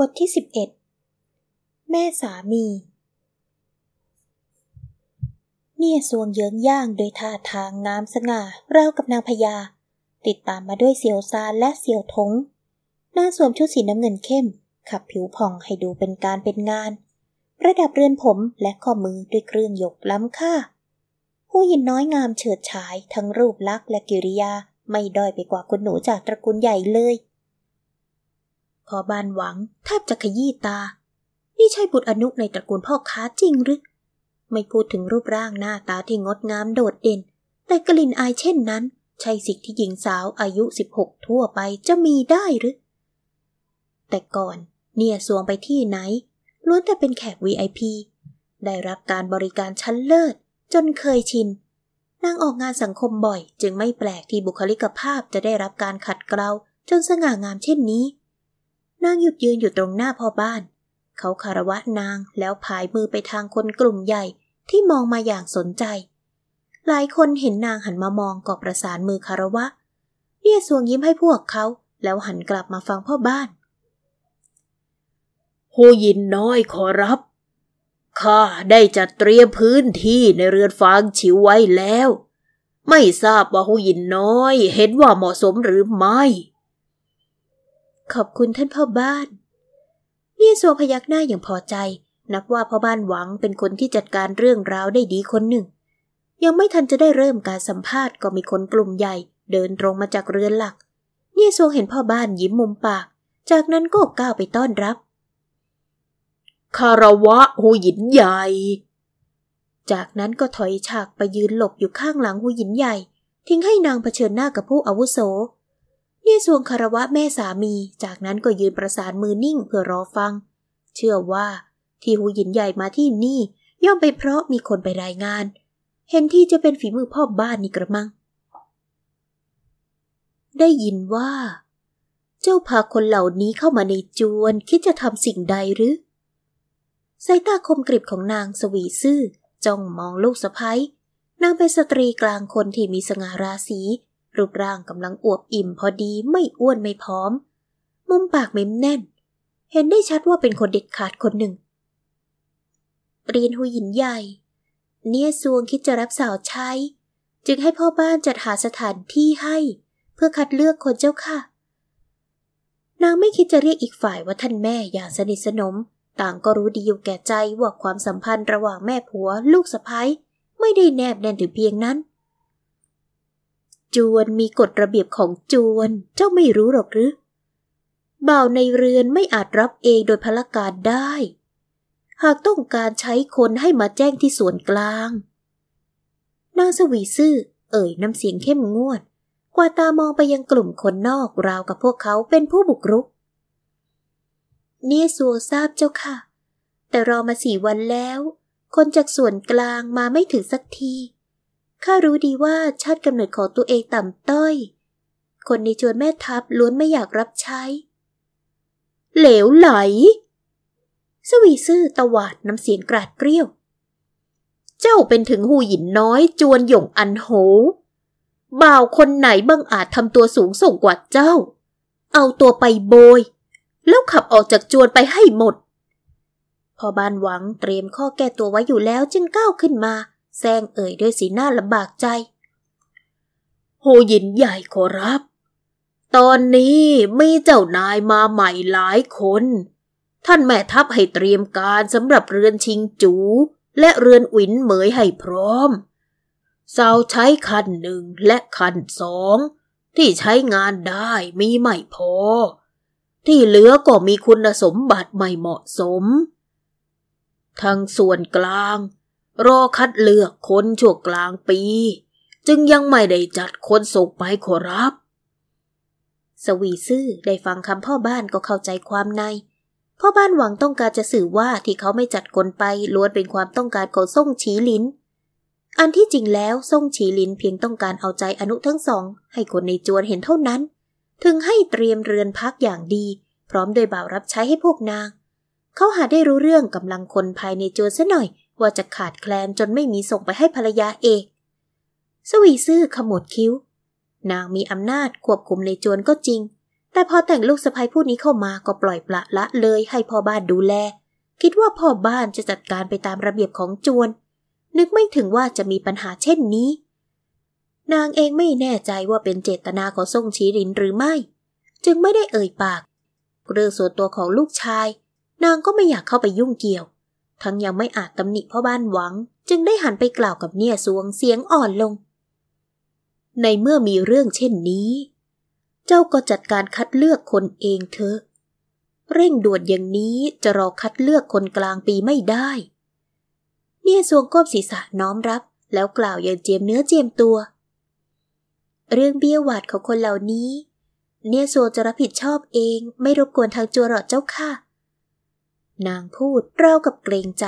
บทที่สิบเอ็ดแม่สามี เนี่ยสวงเยื้องย่างโดยท่าทางงามสง่าราวกับนางพญา ติดตามมาด้วยเสียวซานและเสียวทงนางสวมชุดสีน้ำเงินเข้ม ขับผิวผ่องให้ดูเป็นการเป็นงาน ประดับเรือนผมและข้อมือด้วยเครื่องหยกล้ำค่า ผู้หญิงน้อยงามเฉิดฉายทั้งรูปลักษณ์และกิริยาไม่ด้อยไปกว่าคุณหนูจากตระกูลใหญ่เลย พอบานหวังแทบจะขยี้ตา นี่ใช่บุตรอนุในตระกูลพ่อค้าจริงหรือ ไม่พูดถึงรูปร่างหน้าตาที่งดงามโดดเด่น แต่กลิ่นอายเช่นนั้น ใช่สิ่งที่หญิงสาวอายุ 16 ทั่วไปจะมีได้หรือ แต่ก่อนเนี่ยสวงไปที่ไหน ล้วนแต่เป็นแขก VIP ได้รับการบริการชั้นเลิศ จนเคยชิน นางออกงานสังคมบ่อย จึงไม่แปลกที่บุคลิกภาพจะได้รับการขัดเกลาจนสง่างามเช่นนี้ นางหยุดยืนอยู่ตรงหน้าพ่อบ้าน เขาคารวะนางแล้วผายมือไปทางคนกลุ่มใหญ่ที่มองมาอย่างสนใจ หลายคนเห็นนางหันมามองก็ประสานมือคารวะ เรียสวงยิ้มให้พวกเขา แล้วหันกลับมาฟังพ่อบ้านหูยินน้อยขอรับ ข้าได้จัดเตรียมพื้นที่ในเรือนฟางฉิวไว้แล้ว ไม่ทราบว่าหูยินน้อยเห็นว่าเหมาะสมหรือไม่ ขอบคุณท่านพ่อบ้านเนี่ยสัวพยักหน้าอย่างพอใจ นับว่าพ่อบ้านหวังเป็นคนที่จัดการเรื่องราวได้ดีคนหนึ่ง ยังไม่ทันจะได้เริ่มการสัมภาษณ์ก็มีคนกลุ่มใหญ่เดินตรงมาจากเรือนหลักเนี่ยสัวเห็นพ่อบ้านยิ้มมุมปาก จากนั้นก็ก้าวไปต้อนรับคารวะหูหยินใหญ่ จากนั้นก็ถอยฉากไปยืนหลบอยู่ข้างหลังหูหยินใหญ่ ทิ้งให้นางเผชิญหน้ากับผู้อาวุโส เนี่ยสวงคารวะแม่สามี จากนั้นก็ยืนประสานมือนิ่งเพื่อรอฟัง เชื่อว่าที่หูหยินใหญ่มาที่นี่ ย่อมไปเพราะมีคนไปรายงาน เห็นที่จะเป็นฝีมือพ่อบ้านนี่กระมัง ได้ยินว่า เจ้าพาคนเหล่านี้เข้ามาในจวนคิดจะทำสิ่งใดหรือสายตาคมกริบของนางสวีซื่อจ้องมองลูกสะพ้ยนางเป็นสตรีกลางคนที่มีสง่าราศี รูปร่างกำลังอวบอิ่มพอดีไม่อ้วนไม่พร้อม มุมปากเม้มแน่น เห็นได้ชัดว่าเป็นคนเด็ดขาดคนหนึ่งเรียนหูหยินใหญ่ เนี่ยซวงคิดจะรับสาวใช้ จึงให้พ่อบ้านจัดหาสถานที่ให้ เพื่อคัดเลือกคนเจ้าค่ะ นางไม่คิดจะเรียกอีกฝ่ายว่าท่านแม่อย่างสนิทสนม ต่างก็รู้ดีอยู่แก่ใจว่าความสัมพันธ์ระหว่างแม่ผัวลูกสะพ้ยไม่ได้แนบแน่นถึงเพียงนั้น จวนมีกฎระเบียบของจวน เจ้าไม่รู้หรอกหรือบ่าวในเรือนไม่อาจรับเองโดยพละการได้ หากต้องการใช้คนให้มาแจ้งที่ส่วนกลาง นางสวีซื่อ เอ่ยน้ำเสียงเข้มงวด กว่าตามองไปยังกลุ่มคนนอกราวกับพวกเขาเป็นผู้บุกรุก เนี่ยสัวทราบเจ้าค่ะ แต่รอมาสี่วันแล้ว คนจากส่วนกลางมาไม่ถึงสักที ข้ารู้ดีว่าชาติกำเนิดของตัวเองต่ำต้อย คนในจวนแม่ทัพล้วนไม่อยากรับใช้ เหลวไหล สวีซื่อตวาดน้ำเสียงกราดเกรี้ยว เจ้าเป็นถึงหูหยินน้อยจวนหย่งอันโหบ่าวคนไหนบังอาจทำตัวสูงส่งกว่าเจ้า เอาตัวไปโบย แล้วขับออกจากจวนไปให้หมด พอบานหวังเตรียมข้อแก้ตัวไว้อยู่แล้วจึงก้าวขึ้นมา แซงเอ่ยด้วยสีหน้าลำบากใจโหยินใหญ่ขอรับ ตอนนี้มีเจ้านายมาใหม่หลายคน ท่านแม่ทัพให้เตรียมการสำหรับเรือนชิงจู และเรือนอุ๋นเหมยให้พร้อมสาวใช้คันหนึ่งและคันสองที่ใช้งานได้มีไม่พอ ที่เหลือก็มีคุณสมบัติไม่เหมาะสมทั้งส่วนกลาง รอคัดเลือกคนช่วงกลางปี จึงยังไม่ได้จัดคนส่งไปขอรับ สวีซื่อได้ฟังคำพ่อบ้านก็เข้าใจความใน พ่อบ้านหวังต้องการจะสื่อว่าที่เขาไม่จัดคนไปล้วนเป็นความต้องการของส่งฉีลิน อันที่จริงแล้วส่งฉีลินเพียงต้องการเอาใจอนุทั้งสอง ให้คนในจวนเห็นเท่านั้น ถึงให้เตรียมเรือนพักอย่างดี พร้อมโดยบ่าวรับใช้ให้พวกนาง เขาหาได้รู้เรื่องกำลังคนภายในจวนซะหน่อย ว่าจะขาดแคลนจนไม่มีส่งไปให้ภรรยาเอกสวีซื่อขมวดคิ้ว นางมีอำนาจควบคุมในจวนก็จริง แต่พอแต่งลูกสะใภ้ผู้นี้เข้ามาก็ปล่อยปละละเลยให้พ่อบ้านดูแล คิดว่าพ่อบ้านจะจัดการไปตามระเบียบของจวน นึกไม่ถึงว่าจะมีปัญหาเช่นนี้ นางเองไม่แน่ใจว่าเป็นเจตนาของทรงชีรินหรือไม่ จึงไม่ได้เอ่ยปาก เรื่องส่วนตัวของลูกชาย นางก็ไม่อยากเข้าไปยุ่งเกี่ยว ทั้งยังไม่อาจตำหนิพ่อบ้านหวัง จึงได้หันไปกล่าวกับเนี่ยสวงเสียงอ่อนลง ในเมื่อมีเรื่องเช่นนี้ เจ้าก็จัดการคัดเลือกคนเองเถอะเร่งด่วนอย่างนี้จะรอคัดเลือกคนกลางปีไม่ได้ เนี่ยสวงก้มศีรษะน้อมรับ แล้วกล่าวอย่างเจียมเนื้อเจียมตัว เรื่องเบี้ยวหวาดของคนเหล่านี้ เนี่ยสวงจะรับผิดชอบเองไม่รบกวนทางจัวหรอเจ้าค่ะ นางพูดเล่ากับเกรงใจ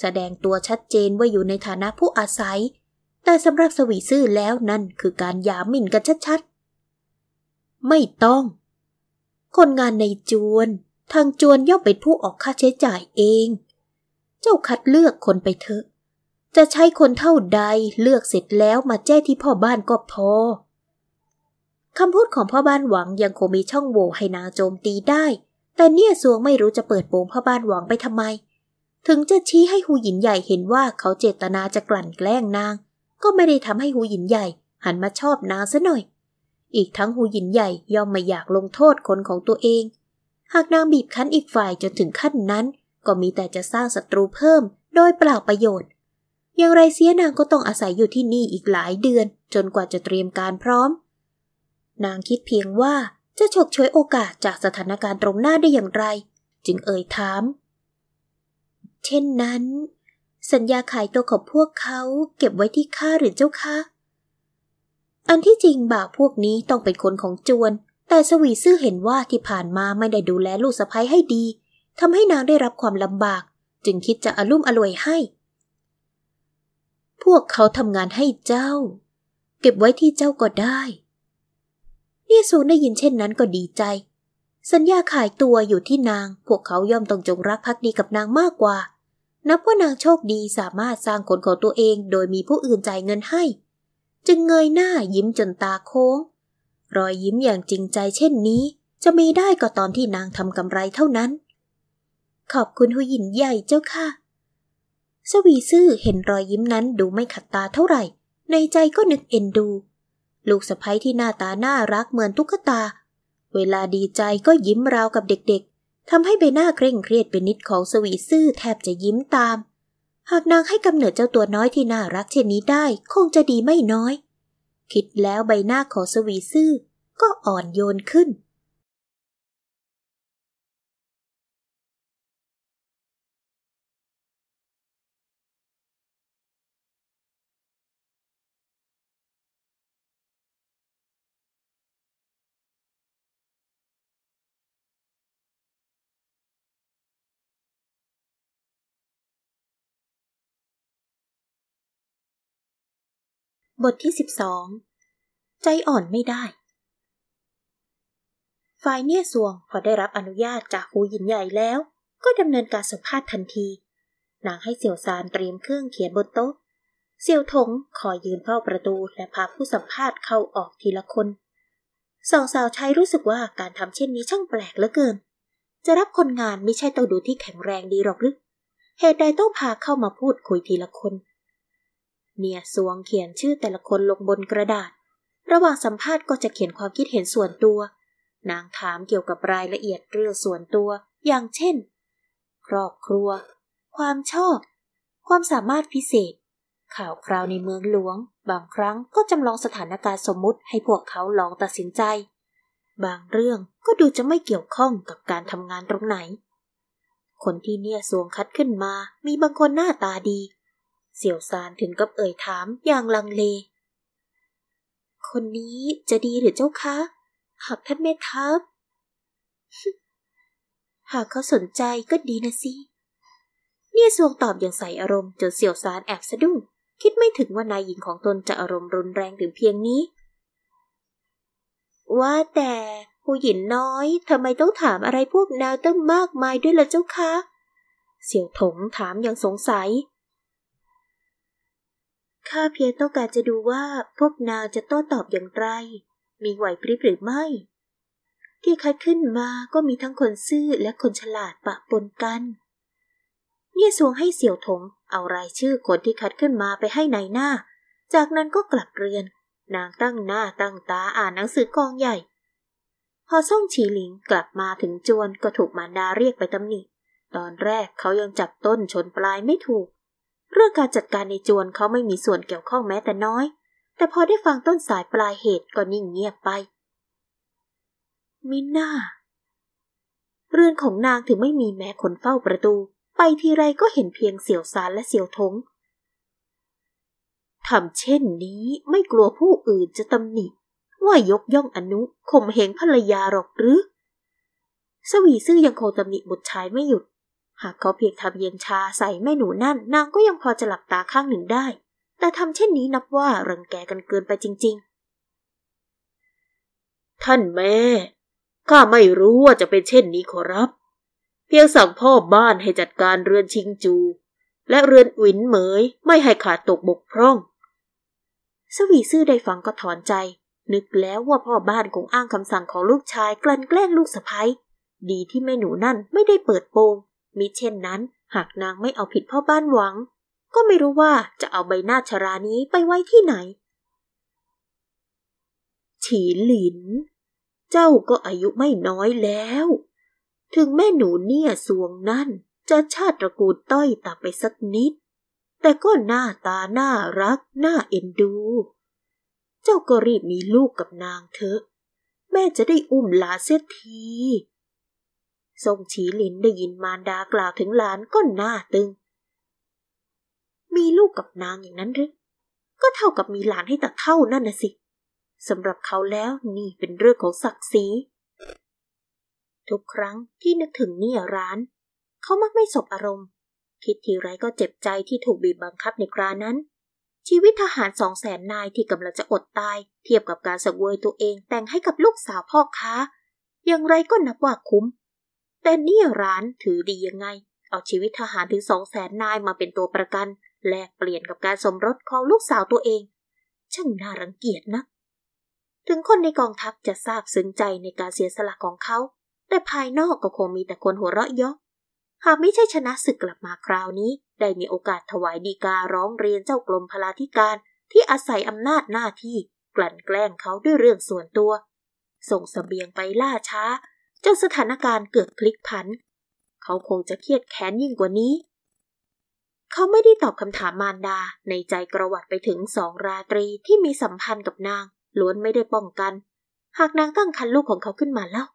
แสดงตัวชัดเจนว่าอยู่ในฐานะผู้อาศัย แต่สำหรับสวีซื่อแล้วนั่นคือการหยามหมิ่นกันชัดๆ ไม่ต้อง คนงานในจวน ทางจวนย่อมเป็นผู้ออกค่าใช้จ่ายเอง เจ้าคัดเลือกคนไปเถอะ จะใช้คนเท่าใดเลือกเสร็จแล้วมาแจ้ที่พ่อบ้านก็พอคำพูดของพ่อบ้านหวังยังคงมีช่องโหว่ให้นางโจมตีได้ แต่เนี่ยสวงไม่รู้จะเปิดโปงพ่อบ้านหวังไปทำไม ถึงจะชี้ให้หูหยินใหญ่เห็นว่าเขาเจตนาจะกลั่นแกล้งนาง ก็ไม่ได้ทำให้หูหยินใหญ่ หันมาชอบนางซะหน่อย อีกทั้งหูหยินใหญ่ย่อมไม่อยากลงโทษคนของตัวเอง หากนางบีบคั้นอีกฝ่ายจนถึงขั้นนั้น ก็มีแต่จะสร้างศัตรูเพิ่ม โดยเปล่าประโยชน์ อย่างไรเสียนางก็ต้องอาศัยอยู่ที่นี่อีกหลายเดือน จนกว่าจะเตรียมการพร้อม นางคิดเพียงว่า จะฉกฉวยโอกาสจากสถานการณ์ตรงหน้าได้อย่างไร จึงเอ่ยถาม เช่นนั้น สัญญาขายตัวของพวกเขาเก็บไว้ที่ข้าหรือเจ้าคะอันที่จริงบ่าวพวกนี้ต้องเป็นคนของจวน แต่สวีซื่อเห็นว่าที่ผ่านมาไม่ได้ดูแลลูกสะพ้ยให้ดีทำให้นางได้รับความลำบาก จึงคิดจะอลุ่มอล่วยให้ พวกเขาทำงานให้เจ้า เก็บไว้ที่เจ้าก็ได้ เนี่ยสูได้ยินเช่นนั้นก็ดีใจ สัญญาขายตัวอยู่ที่นาง พวกเขาย่อมต้องจงรักภักดีกับนางมากกว่า นับว่านางโชคดีสามารถสร้างคนของตัวเองโดยมีผู้อื่นจ่ายเงินให้ จึงเงยหน้ายิ้มจนตาโค้ง รอยยิ้มอย่างจริงใจเช่นนี้ จะมีได้ก็ตอนที่นางทำกำไรเท่านั้น ขอบคุณหุยินใหญ่เจ้าค่ะสวีซื่อเห็นรอยยิ้มนั้นดูไม่ขัดตาเท่าไหร่ ในใจก็นึกเอ็นดู ลูกสะพ้ยที่หน้าตาน่ารักเหมือนตุ๊กตา เวลาดีใจก็ยิ้มราวกับเด็กๆทำให้ใบหน้าเคร่งเครียดเป็นนิดของสวีซื่อแทบจะยิ้มตาม หากนางให้กำเนิดเจ้าตัวน้อยที่น่ารักเช่นนี้ได้คงจะดีไม่น้อย คิดแล้วใบหน้าของสวีซื่อก็อ่อนโยนขึ้น บทที่สิบสองใจอ่อนไม่ได้ ฝ่ายเนี่ยสวงพอได้รับอนุญาตจากหูหยินใหญ่แล้ว ก็ดำเนินการสัมภาษณ์ทันทีนางให้เสี่ยวซานเตรียมเครื่องเขียนบนโต๊ะ เสี่ยวถงคอยยืนเฝ้าประตูและพาผู้สัมภาษณ์เข้าออกทีละคนสองสาวใช้รู้สึกว่าการทำเช่นนี้ช่างแปลกเหลือเกิน จะรับคนงานไม่ใช่ต้องดูที่แข็งแรงดีหรอกหรือเหตุใดต้องพาเข้ามาพูดคุยทีละคน เนียสวงเขียนชื่อแต่ละคนลงบนกระดาษ ระหว่างสัมภาษณ์ก็จะเขียนความคิดเห็นส่วนตัว นางถามเกี่ยวกับรายละเอียดเรื่องส่วนตัว อย่างเช่น ครอบครัว ความชอบ ความสามารถพิเศษ ข่าวคราวในเมืองหลวง บางครั้งก็จำลองสถานการณ์สมมุติให้พวกเขาลองตัดสินใจ บางเรื่องก็ดูจะไม่เกี่ยวข้องกับการทำงานตรงไหน คนที่เนี่ยสวงคัดขึ้นมา มีบางคนหน้าตาดี เสี่ยวซานถึงกับเอ่ยถามอย่างลังเล คนนี้จะดีหรือเจ้าคะ หากท่านแม่ทัพ หากเขาสนใจก็ดีนะสิ เนี่ยสวงตอบอย่างใส่อารมณ์จนเสี่ยวซานแอบสะดุ้ง คิดไม่ถึงว่านายหญิงของตนจะอารมณ์รุนแรงถึงเพียงนี้ ว่าแต่ผู้หญิงน้อยทำไมต้องถามอะไรพวกนาวตั้งมากมายด้วยล่ะเจ้าคะเสี่ยวถงถามอย่างสงสัย ข้าเพียงต้องการจะดูว่าพวกนางจะโต้ตอบอย่างไร มีไหวพริบหรือไม่ ที่คัดขึ้นมาก็มีทั้งคนซื่อและคนฉลาดปะปนกันเยี่ยสวงให้เสี่ยวถงเอารายชื่อคนที่คัดขึ้นมาไปให้ในหน้า จากนั้นก็กลับเรือน นางตั้งหน้าตั้งตาอ่านหนังสือกองใหญ่ พอส่งฉีหลิงกลับมาถึงจวนก็ถูกมารดาเรียกไปตำหนิ ตอนแรกเขายังจับต้นชนปลายไม่ถูก รื่องการจัดการในจวนเขาไม่มีส่วนเกี่ยวข้องแม้แต่น้อย แต่พอได้ฟังต้นสายปลายเหตุก็นิ่งเงียบไปมิน่า เรือนของนางถึงไม่มีแม้คนเฝ้าประตู ไปทีไรก็เห็นเพียงเสี่ยวสารและเสี่ยวทงทำเช่นนี้ไม่กลัวผู้อื่นจะตำหนิ ว่ายกย่องอนุข่มเหงภรรยาหรอกหรือ สวีซื่อยังคงตำหนิบุตรชายไม่หยุด หากเขาเพียงทำเย็นชาใส่แม่หนูนั่น นางก็ยังพอจะหลับตาข้างหนึ่งได้ แต่ทำเช่นนี้นับว่ารังแกกันเกินไปจริง ๆ ท่านแม่ ข้าไม่รู้ว่าจะเป็นเช่นนี้ขอรับ เพียงสั่งพ่อบ้านให้จัดการเรือนชิงจู และเรือนอินเหมยไม่ให้ขาดตกบกพร่อง สวีซื่อได้ฟังก็ถอนใจ นึกแล้วว่าพ่อบ้านคงอ้างคำสั่งของลูกชายกลั่นแกล้งลูกสะพ้ยดีที่แม่หนูนั่นไม่ได้เปิดโปง มิเช่นนั้น หากนางไม่เอาผิดพ่อบ้านหวัง ก็ไม่รู้ว่าจะเอาใบหน้าชรานี้ไปไว้ที่ไหน ฉีหลิน เจ้าก็อายุไม่น้อยแล้ว ถึงแม่หนูเนี่ยสวงนั่นจะชาติตระกูลต้อยต่ำไปสักนิด แต่ก็หน้าตาน่ารักน่าเอ็นดู เจ้าก็รีบมีลูกกับนางเถอะ แม่จะได้อุ้มหลาเสียที ทรงฉีหลินได้ยินมารดากล่าวถึงหลานก็หน้าตึง มีลูกกับนางอย่างนั้นหรือก็เท่ากับมีหลานให้ตัเท่านั่นน่ะสิสำหรับเขาแล้วนี่เป็นเรื่องของศักดิ์ศรีทุกครั้งที่นึกถึงเนี่ยร้าน เขามักไม่สบอารมณ์ คิดทีไรก็เจ็บใจที่ถูกบีบบังคับในครานั้น ชีวิตทหารสองแสนนายที่กำลังจะอดตาย เทียบกับการสังเวยตัวเองแต่งให้กับลูกสาวพ่อค้า อย่างไรก็นับว่าคุ้ม แต่นี่ร้านถือดียังไง เอาชีวิตทหารถึงสองแสนนายมาเป็นตัวประกัน แลกเปลี่ยนกับการสมรสของลูกสาวตัวเอง ช่างน่ารังเกียจนะ ถึงคนในกองทัพจะทราบซึ้งใจในการเสียสละของเขา แต่ภายนอกก็คงมีแต่คนหัวเราะเยาะหากไม่ใช่ชนะศึกกลับมาคราวนี้ ได้มีโอกาสถวายดีการ้องเรียนเจ้ากรมพลาธิการที่อาศัยอำนาจหน้าที่ กลั่นแกล้งเขาด้วยเรื่องส่วนตัว ส่งสเสบียงไปล่าช้า จนสถานการณ์เกิดพลิกผัน เขาคงจะเครียดแค้นยิ่งกว่านี้ เขาไม่ได้ตอบคำถามมารดาในใจกระวัดไปถึงสองราตรีที่มีสัมพันธ์กับนางล้วนไม่ได้ป้องกัน หากนางตั้งคันลูกของเขาขึ้นมาแล้ว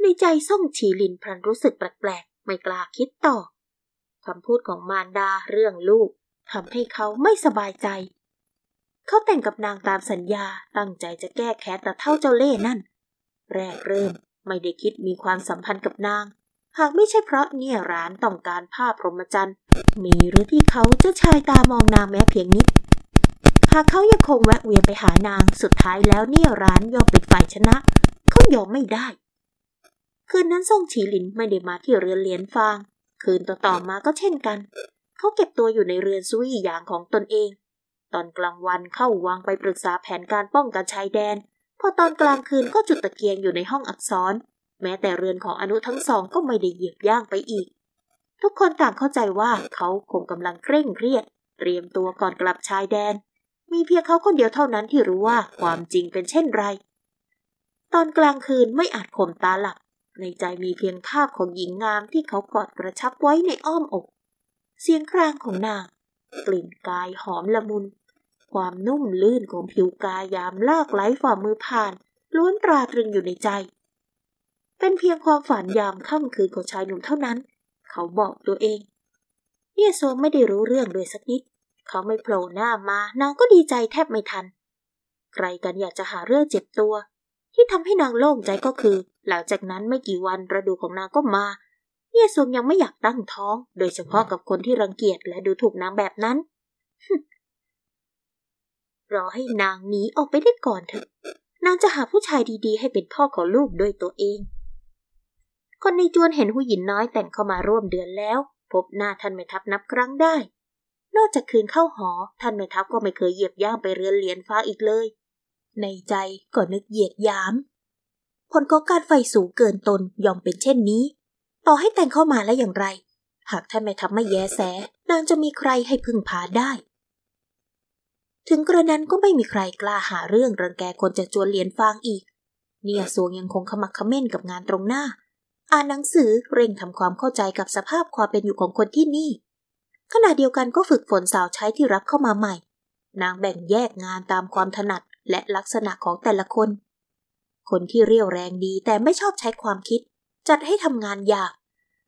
ในใจส่งฉีลินพลันรู้สึกแปลกๆ ไม่กล้าคิดต่อคำพูดของมารดาเรื่องลูกทำให้เขาไม่สบายใจ เขาแต่งกับนางตามสัญญาตั้งใจจะแก้แค้นแต่เท่าเจ้าเล่นั่น แรกเริ่ม ไม่ได้คิดมีความสัมพันธ์กับนาง หากไม่ใช่เพราะเนี่ยร้านต้องการผ้าพรหมจรรย์ มีหรือที่เขาจะชายตามองนางแม้เพียงนิด หากเขายังคงแวะเวียนไปหานางสุดท้ายแล้วเนี่ยร้านยอมเป็นฝ่ายชนะ เขายอมไม่ได้ คืนนั้นซ่งฉีหลินไม่ได้มาที่เรือนเลียนฟาง คืนต่อๆมาก็เช่นกัน เขาเก็บตัวอยู่ในเรือนซุยอย่างของตนเอง ตอนกลางวันเข้าวังไปปรึกษาแผนการป้องกันชายแดน พอตอนกลางคืนก็จุดตะเกียงอยู่ในห้องอักษร แม้แต่เรือนของอนุทั้งสองก็ไม่ได้เหยียบย่างไปอีก ทุกคนต่างเข้าใจว่าเขาคงกำลังเคร่งเครียด เตรียมตัวก่อนกลับชายแดน มีเพียงเขาคนเดียวเท่านั้นที่รู้ว่าความจริงเป็นเช่นไร ตอนกลางคืนไม่อาจข่มตาหลับ ในใจมีเพียงภาพของหญิงงามที่เขากอดกระชับไว้ในอ้อมอก เสียงครางของนาง กลิ่นกายหอมละมุน ความนุ่มลื่นของผิวกายยามลากไหลฝ่ามือผ่าน ล้วนตราตรึงอยู่ในใจ เป็นเพียงความฝันยามค่ำคืนของชายหนุ่มเท่านั้น เขาบอกตัวเองเยโซไม่ได้รู้เรื่องเลยสักนิด เขาไม่โผล่หน้ามานางก็ดีใจแทบไม่ทัน ใครกันอยากจะหาเรื่องเจ็บตัว ที่ทำให้นางโล่งใจก็คือ หลังจากนั้นไม่กี่วันระดูของนางก็มาเยซงยังไม่อยากตั้งท้อง โดยเฉพาะกับคนที่รังเกียจและดูถูกนางแบบนั้น รอให้นางหนีออกไปได้ก่อนเถอะ นางจะหาผู้ชายดีๆ ให้เป็นพ่อของลูกด้วยตัวเอง คนในจวนเห็นผู้หญิงน้อยแต่งเข้ามาร่วมเดือนแล้ว พบหน้าท่านไม่ทับนับครั้งได้ นอกจากคืนเข้าหอ ท่านแม่ทัพก็ไม่เคยเหยียบย่างไปเรือนเลียนฟ้าอีกเลย ในใจก็นึกเหยียดยาม ผลของการไฟสูงเกินตนยอมเป็นเช่นนี้ ต่อให้แต่งเข้ามาแล้วอย่างไร หากท่านไม่ทำไม่แยแสนางจะมีใครให้พึ่งพาได้ ถึงกระนั้นก็ไม่มีใครกล้าหาเรื่องรังแกคนจากจวนเหรียญฟางอีก เนี่ยสวงยังคงขมักขม้นกับงานตรงหน้า อ่านหนังสือเร่งทำความเข้าใจกับสภาพความเป็นอยู่ของคนที่นี่ ขณะเดียวกันก็ฝึกฝนสาวใช้ที่รับเข้ามาใหม่ นางแบ่งแยกงานตามความถนัดและลักษณะของแต่ละคน คนที่เรียวแรงดีแต่ไม่ชอบใช้ความคิด จัดให้ทำงานยาก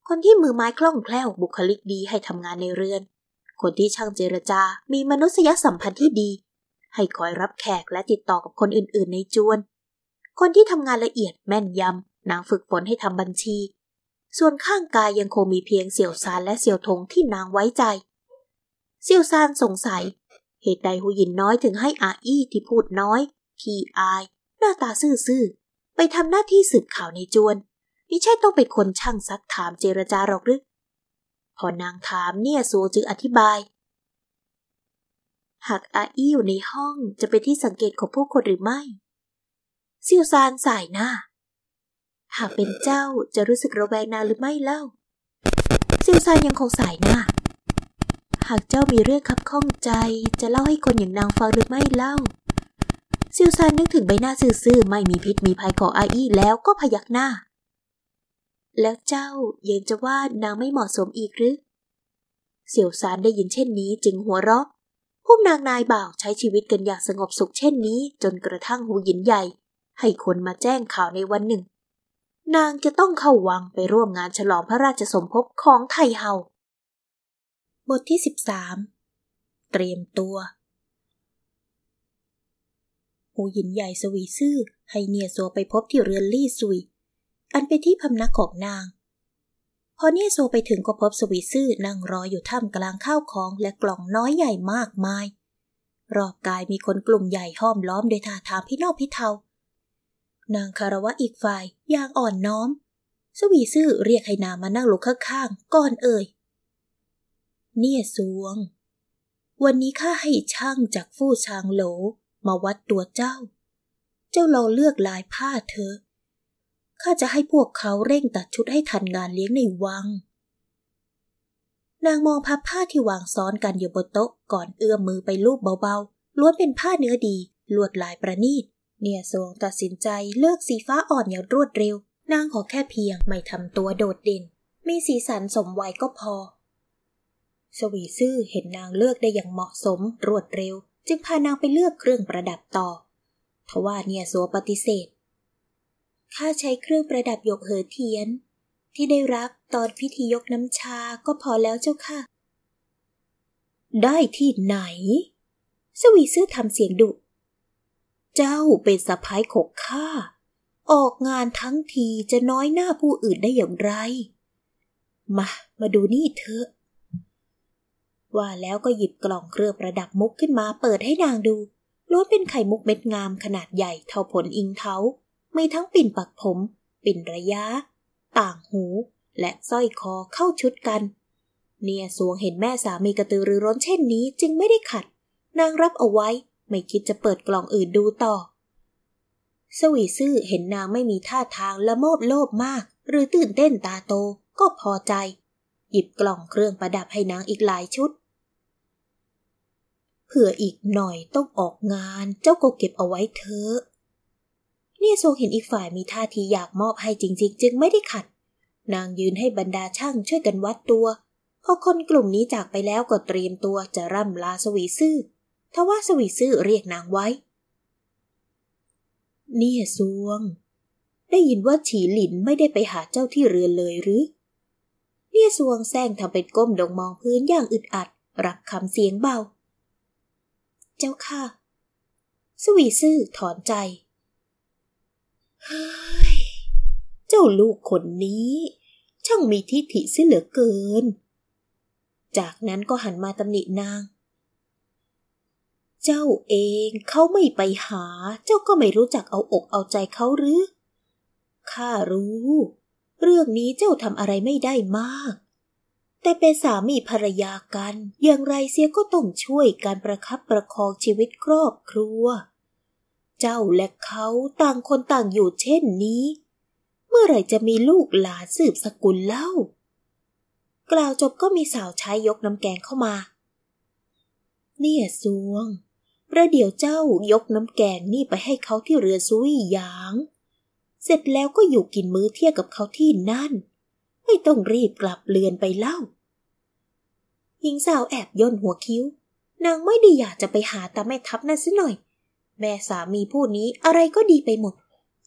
คนที่มือไม้คล่องแคล่วบุคลิกดีให้ทำงานในเรือน คนที่ช่างเจรจา มีมนุษยสัมพันธ์ที่ดี ให้คอยรับแขกและติดต่อกับคนอื่น ๆ ในจวน คนที่ทำงานละเอียดแม่นยำนางฝึกฝนให้ทำบัญชี ส่วนข้างกายยังคงมีเพียงเสี่ยวซานและเสี่ยวทงที่นางไว้ใจ เสี่ยวซานสงสัย เหตุใดหูหยินน้อยถึงให้อาอี้ที่พูดน้อย ขี้อาย หน้าตาซื่อๆไปทำหน้าที่สืบข่าวในจวนไม่ใช่ต้องเป็นคนช่างซักถามเจรจาหรอกหรือ พอนางถามเนี่ยสูจึงอธิบาย หากอาอี้อยู่ในห้องจะเป็นที่สังเกตของผู้คนหรือไม่ซิวซานสายหน้า หากเป็นเจ้าจะรู้สึกระแวงนานหรือไม่เล่าซิวซานยังคงสายหน้า หากเจ้ามีเรื่องคับข้องใจจะเล่าให้คนอย่างนางฟังหรือไม่เล่าซิวซานนึกถึงใบหน้าซื่อๆไม่มีพิษมีภัยของอาอี้แล้วก็พยักหน้า แล้วเจ้ายังจะว่านางไม่เหมาะสมอีกหรือ เสี่ยวซานได้ยินเช่นนี้จึงหัวเราะ พวกนางนายบ่าวใช้ชีวิตกันอย่างสงบสุขเช่นนี้ จนกระทั่งหูหยินใหญ่ ให้คนมาแจ้งข่าวในวันหนึ่ง นางจะต้องเข้าวังไปร่วมงานฉลองพระราชสมภพของไทเฮา บทที่ 13 เตรียมตัวหูหยินใหญ่สวีซื่อให้เนียโซไปพบที่เรือนลี่ซุย อันเป็นที่พำนักของนาง พอเนี่ยโซไปถึงก็พบสวีซื่อนั่งรออยู่ท่ามกลางข้าวของและกล่องน้อยใหญ่มากมาย รอบกายมีคนกลุ่มใหญ่ห้อมล้อมโดยท่าทางพี่นอกพี่เทานางคารวะอีกฝ่ายอย่างอ่อนน้อม สวีซื่อเรียกให้นางมานั่งลงข้างๆก่อนเอ่ย เนี่ยสวง วันนี้ข้าให้ช่างจากฟู่ชางโหลมาวัดตัวเจ้า เจ้าลองเลือกลายผ้าเถอะ ข้าจะให้พวกเขาเร่งตัดชุดให้ทันงานเลี้ยงในวัง นางมองพับผ้าที่วางซ้อนกันอยู่บนโต๊ะก่อนเอื้อมมือไปลูบเบาๆ ล้วนเป็นผ้าเนื้อดี ลวดลายประณีต เนี่ยสวงตัดสินใจเลือกสีฟ้าอ่อนอย่างรวดเร็ว นางขอแค่เพียงไม่ทำตัวโดดเด่น มีสีสันสมวัยก็พอ สวีซื่อเห็นนางเลือกได้อย่างเหมาะสมรวดเร็ว จึงพานางไปเลือกเครื่องประดับต่อทว่าเนี่ยสัวปฏิเสธ ข้าใช้เครื่องประดับหยกเหอเทียน ที่ได้รับตอนพิธียกน้ำชาก็พอแล้วเจ้าค่ะ ได้ที่ไหน สวีซื่อทำเสียงดุ เจ้าเป็นสะพ้ายขกข้า ออกงานทั้งทีจะน้อยหน้าผู้อื่นได้อย่างไร มา มาดูนี่เถอะ ว่าแล้วก็หยิบกล่องเครื่องประดับมุกขึ้นมาเปิดให้นางดูล้วนเป็นไข่มุกเม็ดงามขนาดใหญ่เท่าผลอิงเทา มีทั้งปิ่นปักผม ปิ่นระยะ ต่างหู และสร้อยคอเข้าชุดกัน เนี่ยสวงเห็นแม่สามีกระตือรือร้นเช่นนี้จึงไม่ได้ขัด นางรับเอาไว้ไม่คิดจะเปิดกล่องอื่นดูต่อ สวีซื่อเห็นนางไม่มีท่าทางละโมบโลภมาก หรือตื่นเต้นตาโตก็พอใจ หยิบกล่องเครื่องประดับให้นางอีกหลายชุดเผื่ออีกหน่อยต้องออกงานเจ้าก็เก็บเอาไว้เถอะ เนี่ยโซเห็นอีกฝ่ายมีท่าทีอยากมอบให้จริง ๆ จึงไม่ได้ขัด นางยืนให้บรรดาช่างช่วยกันวัดตัวพอคนกลุ่มนี้จากไปแล้วก็เตรียมตัวจะร่ำลาสวีซื่อทว่าสวีซื่อเรียกนางไว้ เนี่ยซวง ได้ยินว่าฉีหลินไม่ได้ไปหาเจ้าที่เรือนเลยหรือ เนี่ยซวงแซงทำเป็นก้มดงมองพื้นอย่างอึดอัด รับคำเสียงเบา เจ้าค่ะ สวีซื่อถอนใจ เฮ้ย เจ้าลูกคนนี้ ช่างมีทิฐิเสียเหลือเกิน จากนั้นก็หันมาตำหนินาง เจ้าเองเขาไม่ไปหา เจ้าก็ไม่รู้จักเอาอกเอาใจเขาหรือ ข้ารู้ เรื่องนี้เจ้าทำอะไรไม่ได้มาก แต่เป็นสามีภรรยากัน อย่างไรเสียก็ต้องช่วยการประคับประคองชีวิตครอบครัว เจ้าและเขาต่างคนต่างอยู่เช่นนี้ เมื่อไหร่จะมีลูกหลานสืบสกุลเล่า กล่าวจบก็มีสาวใช้ยกน้ำแกงเข้ามา เนี่ยสวง ประเดี๋ยวเจ้ายกน้ำแกงนี่ไปให้เขาที่เรือซุยหยาง เสร็จแล้วก็อยู่กินมื้อเที่ยงกับเขาที่นั่น ไม่ต้องรีบกลับเรือนไปเล่า หญิงสาวแอบย่นหัวคิ้ว นางไม่ได้อยากจะไปหาตาแม่ทัพนั่นซะหน่อย แม่สามีผู้นี้อะไรก็ดีไปหมด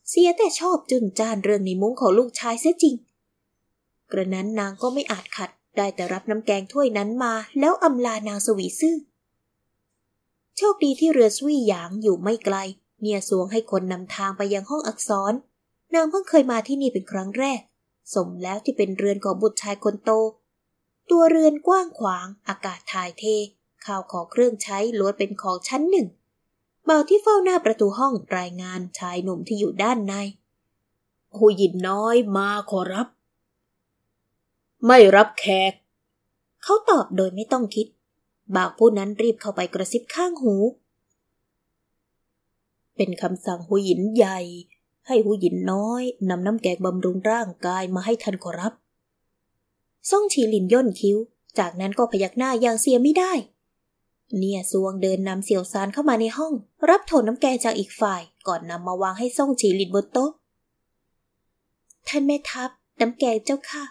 เสียแต่ชอบจุนจานเรื่องในมุ้งของลูกชายเสียจริง กระนั้นนางก็ไม่อาจขัด ได้แต่รับน้ำแกงถ้วยนั้นมา แล้วอำลานางสวีซื่อ โชคดีที่เรือสวีหยางอยู่ไม่ไกลเนียสวงให้คนนำทางไปยังห้องอักษร นางเพิ่งเคยมาที่นี่เป็นครั้งแรก สมแล้วที่เป็นเรือนของบุตรชายคนโต ตัวเรือนกว้างขวาง อากาศถ่ายเท ข้าวของเครื่องใช้ล้วนเป็นของชั้นหนึ่ง บ่าที่เฝ้าหน้าประตูห้องรายงานชายหนุ่มที่อยู่ด้านในหูยินน้อยมาขอรับ ไม่รับแขก เขาตอบโดยไม่ต้องคิด บ่าวผู้นั้นรีบเข้าไปกระซิบข้างหู เป็นคำสั่งหูหยินใหญ่ ให้หูหยินน้อยนำน้ำแกงบำรุงร่างกายมาให้ท่านขอรับ ซ่องฉีหลินย่นคิ้ว จากนั้นก็พยักหน้าอย่างเสียไม่ได้ เนี่ยซวงเดินนำเสี่ยวซานเข้ามาในห้อง รับโถน้ำแกงจากอีกฝ่าย ก่อนนำมาวางให้ซ่งฉีหลินบนโต๊ะ ท่านแม่ทัพ น้ำแกงเจ้าค่ะ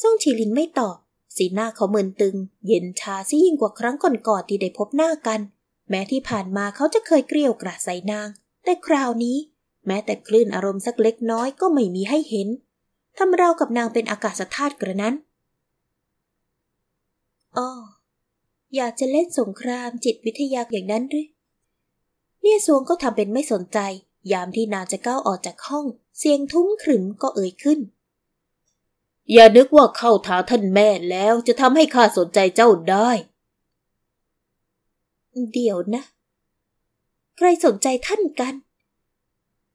ซ่งฉีหลินไม่ตอบ สีหน้าเขาเมินตึง เย็นชาซิยิ่งกว่าครั้งก่อนๆที่ได้พบหน้ากัน แม้ที่ผ่านมาเขาจะเคยเกลียวกราดใส่นาง แต่คราวนี้ แม้แต่คลื่นอารมณ์สักเล็กน้อยก็ไม่มีให้เห็นทำเรากับนางเป็นอากาศธาตุกระนั้นอ๋อ อยากจะเล่นสงครามจิตวิทยาอย่างนั้นหรือ เนี่ยสวงก็ทำเป็นไม่สนใจ ยามที่นางจะก้าวออกจากห้อง เสียงทุ้มขรึมก็เอ่ยขึ้น อย่านึกว่าเข้าทาท่านแม่แล้วจะทำให้ข้าสนใจเจ้าได้ เดี๋ยวนะ ใครสนใจท่านกัน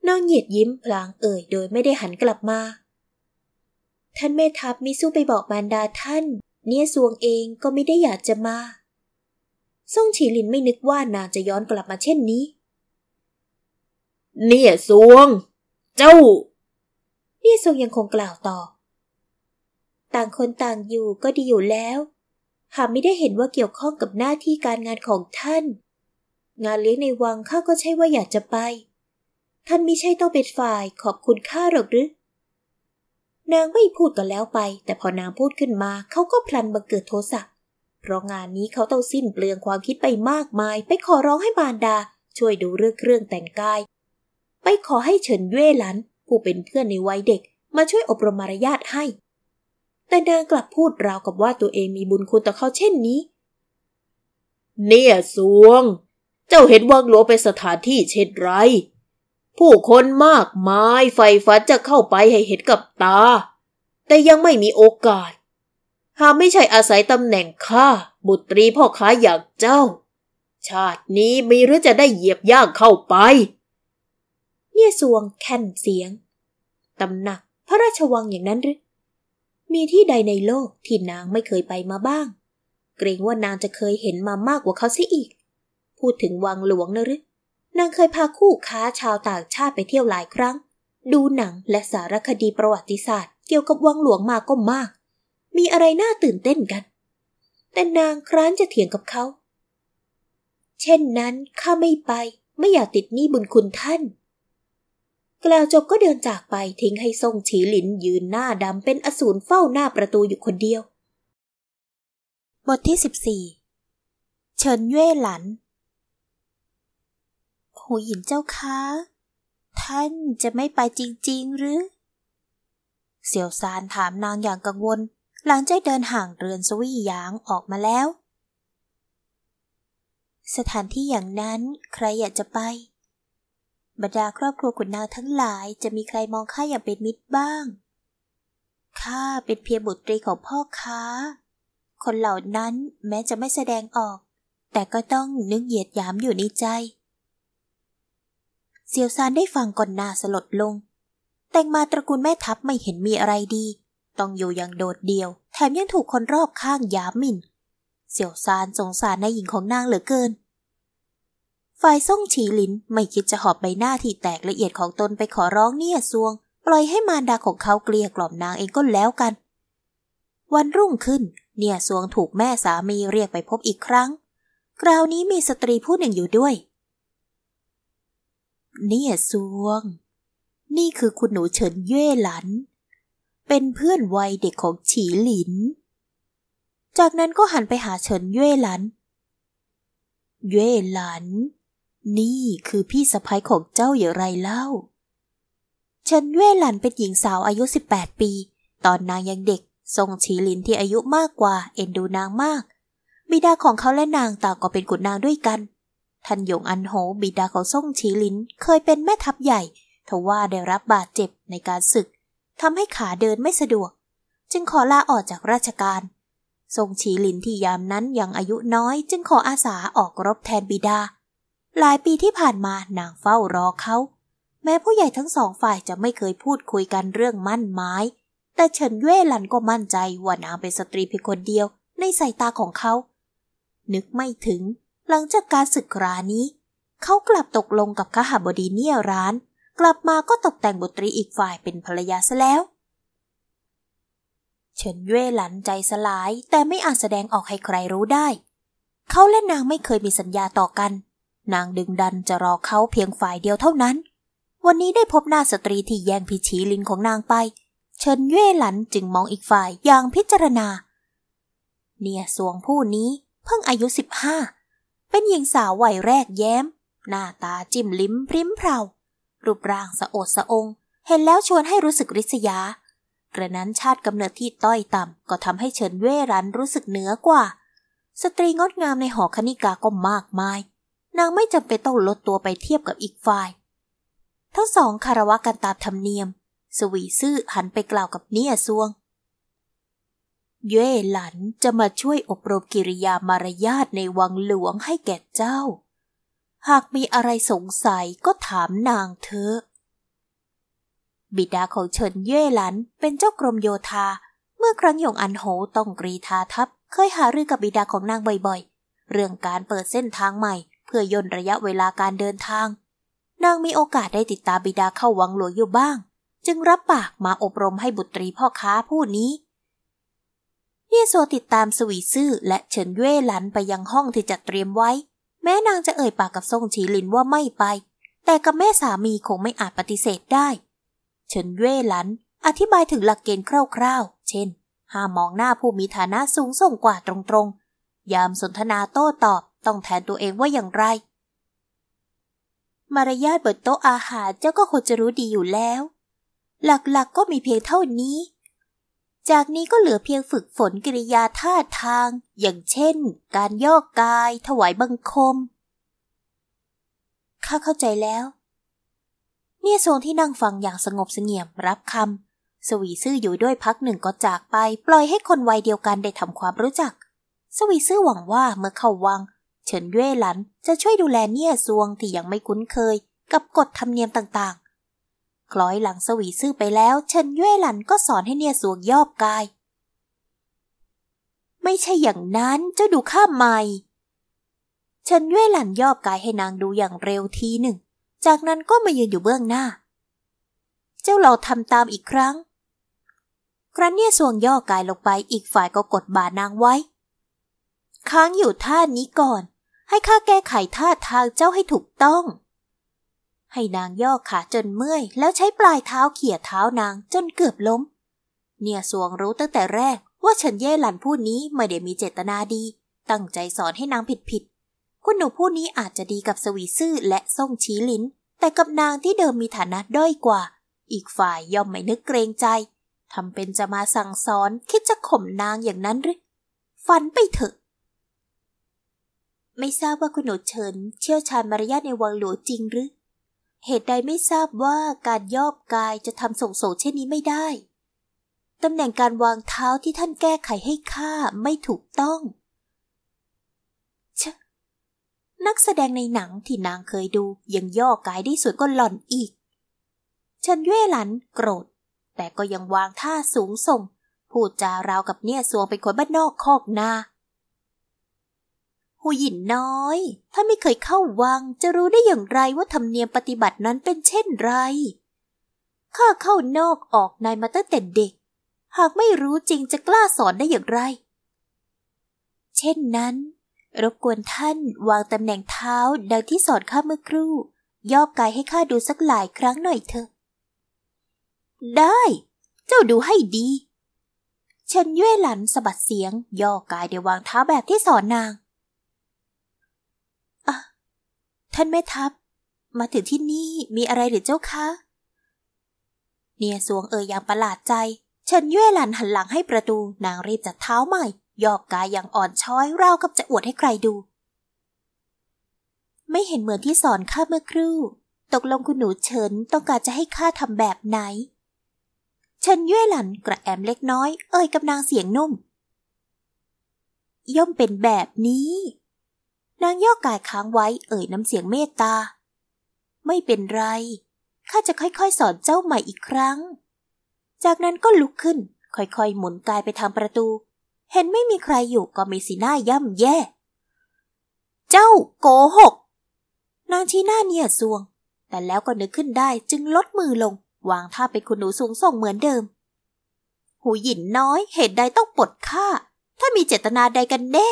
น้องเหยียดยิ้มพลางเอ่ย โดยไม่ได้หันกลับมา ท่านแม่ทัพมิสู้ไปบอกมารดาท่าน เนี่ยสวงเองก็ไม่ได้อยากจะมา ซ่งฉีลินไม่นึกว่านางจะย้อนกลับมาเช่นนี้ เนี่ยสวง เจ้า เนี่ยสวงยังคงกล่าวต่อ ต่างคนต่างอยู่ก็ดีอยู่แล้ว หากไม่ได้เห็นว่าเกี่ยวข้องกับหน้าที่การงานของท่าน งานเลี้ยงในวังข้าก็ใช่ว่าอยากจะไป ท่านไม่ใช่ต้องเป็นฝ่ายขอบคุณข้าหรอกหรือนางไม่พูดกันแล้วไป แต่พอนางพูดขึ้นมาเขาก็พลันบังเกิดโทสะ เพราะงานนี้เขาต้องสิ้นเปลืองความคิดไปมากมาย ไปขอร้องให้บานดา ช่วยดูเรื่องเครื่องแต่งกาย ไปขอให้เฉินเย่หลัน ผู้เป็นเพื่อนในวัยเด็ก มาช่วยอบรมมารยาทให้ แต่นางกลับพูดราวกับว่าตัวเองมีบุญคุณต่อเขาเช่นนี้ เนี่ยสวง เจ้าเห็นวังหลวงเป็นสถานที่เช่นไร ผู้คนมากมายไฟฝันจะเข้าไปให้เห็นกับตา แต่ยังไม่มีโอกาส หากไม่ใช่อาศัยตำแหน่งข้าบุตรีพ่อค้าอย่างเจ้า ชาตินี้มีหรือจะได้เหยียบย่างเข้าไป เนี่ยสวงแค่นเสียงตำหนักพระราชวังอย่างนั้นหรือ มีที่ใดในโลกที่นางไม่เคยไปมาบ้าง เกรงว่านางจะเคยเห็นมามากกว่าเขาเสียอีก พูดถึงวังหลวงนะหรือนางเคยพาคู่ค้าชาวต่างชาติไปเที่ยวหลายครั้ง ดูหนังและสารคดีประวัติศาสตร์ เกี่ยวกับวังหลวงมาก็มาก มีอะไรน่าตื่นเต้นกัน แต่นางคร้านจะเถียงกับเขา เช่นนั้นข้าไม่ไปไม่อยากติดหนี้บุญคุณท่าน กล่าวจบก็เดินจากไปทิ้งให้ทรงฉีหลินยืนหน้าดำเป็นอสูรเฝ้าหน้าประตูอยู่คนเดียว บทที่สิบสี่เฉินเย่หลันหูหยินเจ้าคะท่านจะไม่ไปจริง ๆ หรือ เสี่ยวซานถามนางอย่างกังวล หลังจากเดินห่างเรือนสวี่หยางออกมาแล้ว สถานที่อย่างนั้นใครอยากจะไป บรรดาครอบครัวขุนนางทั้งหลายจะมีใครมองข้าอย่างเป็นมิตรบ้าง ข้าเป็นเพียงบุตรีของพ่อค้า คนเหล่านั้นแม้จะไม่แสดงออก แต่ก็ต้องนึกเหยียดหยามอยู่ในใจเซียวซานได้ฟังก่อนนาสลดลง แต่งมาตระกูลแม่ทัพไม่เห็นมีอะไรดี ต้องอยู่อย่างโดดเดี่ยว แถมยังถูกคนรอบข้างยามหมิ่น เสี่ยวซานสงสารในหญิงของนางเหลือเกิน ฝ่ายส่งฉีหลินไม่คิดจะหอบใบหน้าที่แตกละเอียดของตนไปขอร้องเนี่ยซวง ปล่อยให้มารดาของเขาเกลียกล่อมนางเองก็แล้วกัน วันรุ่งขึ้น เนี่ยซวงถูกแม่สามีเรียกไปพบอีกครั้ง คราวนี้มีสตรีผู้หนึ่งอยู่ด้วย เนี่ยซวง นี่คือคุณหนูเฉินเย่หลัน เป็นเพื่อนวัยเด็กของฉีหลิน จากนั้นก็หันไปหาเฉินเย่หลัน เย่หลัน นี่คือพี่สะพ้ยของเจ้าอย่างไรเล่า เฉินเย่หลันเป็นหญิงสาวอายุ 18 ปี ตอนนางยังเด็ก ทรงฉีหลินที่อายุมากกว่าเอ็นดูนางมาก บิดาของเขาและนางต่างก็เป็นกุฎนางด้วยกัน ท่านหยงอันโหบิดาของซ่งฉีหลินเคยเป็นแม่ทัพใหญ่ทว่าได้รับบาดเจ็บในการศึก ทำให้ขาเดินไม่สะดวก จึงขอลาออกจากราชการ ทรงฉีหลินที่ยามนั้นยังอายุน้อย จึงขออาสาออกรบแทนบิดา หลายปีที่ผ่านมานางเฝ้ารอเขา แม้ผู้ใหญ่ทั้งสองฝ่ายจะไม่เคยพูดคุยกันเรื่องมั่นไม้ แต่เฉินเย่หลันก็มั่นใจว่านางเป็นสตรีเพียงคนเดียวในสายตาของเขา นึกไม่ถึง หลังจากการศึกรานี้ เขากลับตกลงกับขหบดีเนี่ยร้าน กลับมาก็ตกแต่งบุตรีอีกฝ่ายเป็นภรรยาซะแล้ว เฉินเย่หลันใจสลายแต่ไม่อาจแสดงออกให้ใครรู้ได้ เขาและนางไม่เคยมีสัญญาต่อกัน นางดึงดันจะรอเขาเพียงฝ่ายเดียวเท่านั้น วันนี้ได้พบหน้าสตรีที่แย่งพิชีลินของนางไป เฉินเย่หลันจึงมองอีกฝ่ายอย่างพิจารณา เนี่ยสวงผู้นี้เพิ่งอายุสิบห้าเป็นหญิงสาววัยแรกแย้ม หน้าตาจิ้มลิ้มพริ้มเพรา รูปร่างสะโอดสะองเห็นแล้วชวนให้รู้สึกริษยา กระนั้นชาติกำเนิดที่ต้อยต่ำก็ทำให้เฉินเว่รันรู้สึกเหนือกว่า สตรีงดงามในหอคณิกาก็มากมาย นางไม่จำเป็นต้องลดตัวไปเทียบกับอีกฝ่าย ทั้งสองคารวะกันตามธรรมเนียม สวีซื่อหันไปกล่าวกับเนียซวง เย่หลันจะมาช่วยอบรมกิริยามารยาทในวังหลวงให้แก่เจ้า หากมีอะไรสงสัยก็ถามนางเถอะบิดาของเฉินเย่หลันเป็นเจ้ากรมโยธา เมื่อครั้งหยงอันโหต้องกรีธาทัพ เคยหารือกับบิดาของนางบ่อยๆ เรื่องการเปิดเส้นทางใหม่ เพื่อย่นระยะเวลาการเดินทาง นางมีโอกาสได้ติดตามบิดาเข้าวังหลวงอยู่บ้าง จึงรับปากมาอบรมให้บุตรีพ่อค้าผู้นี้เยโซติดตามสวีซื่อและเฉินเย่หลันไปยังห้องที่จัดเตรียมไว้ แม้นางจะเอ่ยปากกับซ่งฉีหลินว่าไม่ไป แต่กับแม่สามีคงไม่อาจปฏิเสธได้เฉินเย่หลัน อธิบายถึงหลักเกณฑ์คร่าวๆ เช่น ห้ามมองหน้าผู้มีฐานะสูงส่งกว่าตรงๆ ยามสนทนาโต้ตอบต้องแทนตัวเองว่าอย่างไร มารยาทบนโต๊ะอาหารเจ้าก็ควรจะรู้ดีอยู่แล้ว หลักๆกก็มีเพียงเท่านี้ จากนี้ก็เหลือเพียงฝึกฝนกิริยาท่าทาง อย่างเช่น การย่อกกาย ถวายบังคม ข้าเข้าใจแล้ว เนี่ยทรงที่นั่งฟังอย่างสงบเสงี่ยมรับคำ สวีซื่ออยู่ด้วยพักหนึ่งก็จากไป ปล่อยให้คนวัยเดียวกันได้ทำความรู้จัก สวีซื่อหวังว่าเมื่อเข้าวัง เฉินเย่หลันจะช่วยดูแลเนี่ยซวงที่ยังไม่คุ้นเคย กับกฎธรรมเนียมต่าง คล้อยหลังสวีซื่อไปแล้วเฉินเย่หลันก็สอนให้เนี่ยซวงยอบกาย ไม่ใช่อย่างนั้นเจ้าดูข้าใหม่เฉินเย่หลันยอบกายให้นางดูอย่างเร็วทีหนึ่ง จากนั้นก็มายืนอยู่เบื้องหน้า เจ้าเราทำตามอีกครั้ง ครั้นเนี่ยสวงย่อกายลงไปอีกฝ่ายก็กดบ่านางไว้ ค้างอยู่ท่านี้ก่อน ให้ข้าแก้ไขท่าทางเจ้าให้ถูกต้อง ให้นางย่อขาจนเมื่อย แล้วใช้ปลายเท้าเขี่ยเท้านางจนเกือบล้ม เนี่ยสวงรู้ตั้งแต่แรกว่าเฉินเย่หลันผู้นี้ไม่ได้มีเจตนาดี ตั้งใจสอนให้นางผิดผิด คุณหนูผู้นี้อาจจะดีกับสวีซื่อและส่งชี้ลิ้น แต่กับนางที่เดิมมีฐานะด้อยกว่า อีกฝ่ายย่อมไม่นึกเกรงใจทำเป็นจะมาสั่งสอนคิดจะข่มนางอย่างนั้นหรือฝันไปเถอะ ไม่ทราบว่าคุณหนูเฉินเชี่ยวชาญมารยาทในวังหลวงจริงหรือ เหตุใดไม่ทราบว่าการยอบกายจะทำส่งโสเช่นนี้ไม่ได้ ตำแหน่งการวางเท้าที่ท่านแก้ไขให้ข้าไม่ถูกต้องชะนักแสดงในหนังที่นางเคยดูยังย่อกายได้สวยก็หล่อนอีก ฉันเย่หลันโกรธ แต่ก็ยังวางท่าสูงส่ง พูดจาราวกับเนี่ยสวงเป็นคนบ้านนอกคอกนา หูหยินน้อย ถ้าไม่เคยเข้าวังจะรู้ได้อย่างไรว่าธรรมเนียมปฏิบัตินั้นเป็นเช่นไร ข้าเข้านอกออกในมาตั้งแต่เด็ก หากไม่รู้จริงจะกล้าสอนได้อย่างไร เช่นนั้น รบกวนท่านวางตำแหน่งเท้าดังที่สอนข้าเมื่อครู่ ย่อกายให้ข้าดูสักหลายครั้งหน่อยเถอะ ได้ เจ้าดูให้ดีเฉินเย่หลันสะบัดเสียง ย่อกายเดี๋ยววางเท้าแบบที่สอนนางอะ ท่านแม่ทัพ มาถึงที่นี่มีอะไรหรือเจ้าคะ เนียสวงเอ่ยอย่างประหลาดใจ เฉินเย่หลันหันหลังให้ประตูนางรีบจัดเท้าใหม่ย่อกายอย่างอ่อนช้อยราวกับจะอวดให้ใครดู ไม่เห็นเหมือนที่สอนข้าเมื่อครู่ ตกลงคุณหนูเฉินต้องการจะให้ข้าทำแบบไหน เฉินเย่หลันกระแอมเล็กน้อย เอ่ยกับนางเสียงนุ่ม ย่อมเป็นแบบนี้ นางย่อกายค้างไว้เอ่ยน้ำเสียงเมตตา ไม่เป็นไร ข้าจะค่อยๆ สอนเจ้าใหม่อีกครั้ง จากนั้นก็ลุกขึ้น ค่อยๆ หมุนกายไปทางประตู เห็นไม่มีใครอยู่ก็มีสีหน้าย่ำแย่ เจ้าโกหก นางชี้หน้าเนี่ยซวง แต่แล้วก็นึกขึ้นได้จึงลดมือลง วางท่าเป็นคุณหนูสูงส่งเหมือนเดิม หูหยินน้อยเหตุใดต้องปลดข้าถ้ามีเจตนาใดกันแน่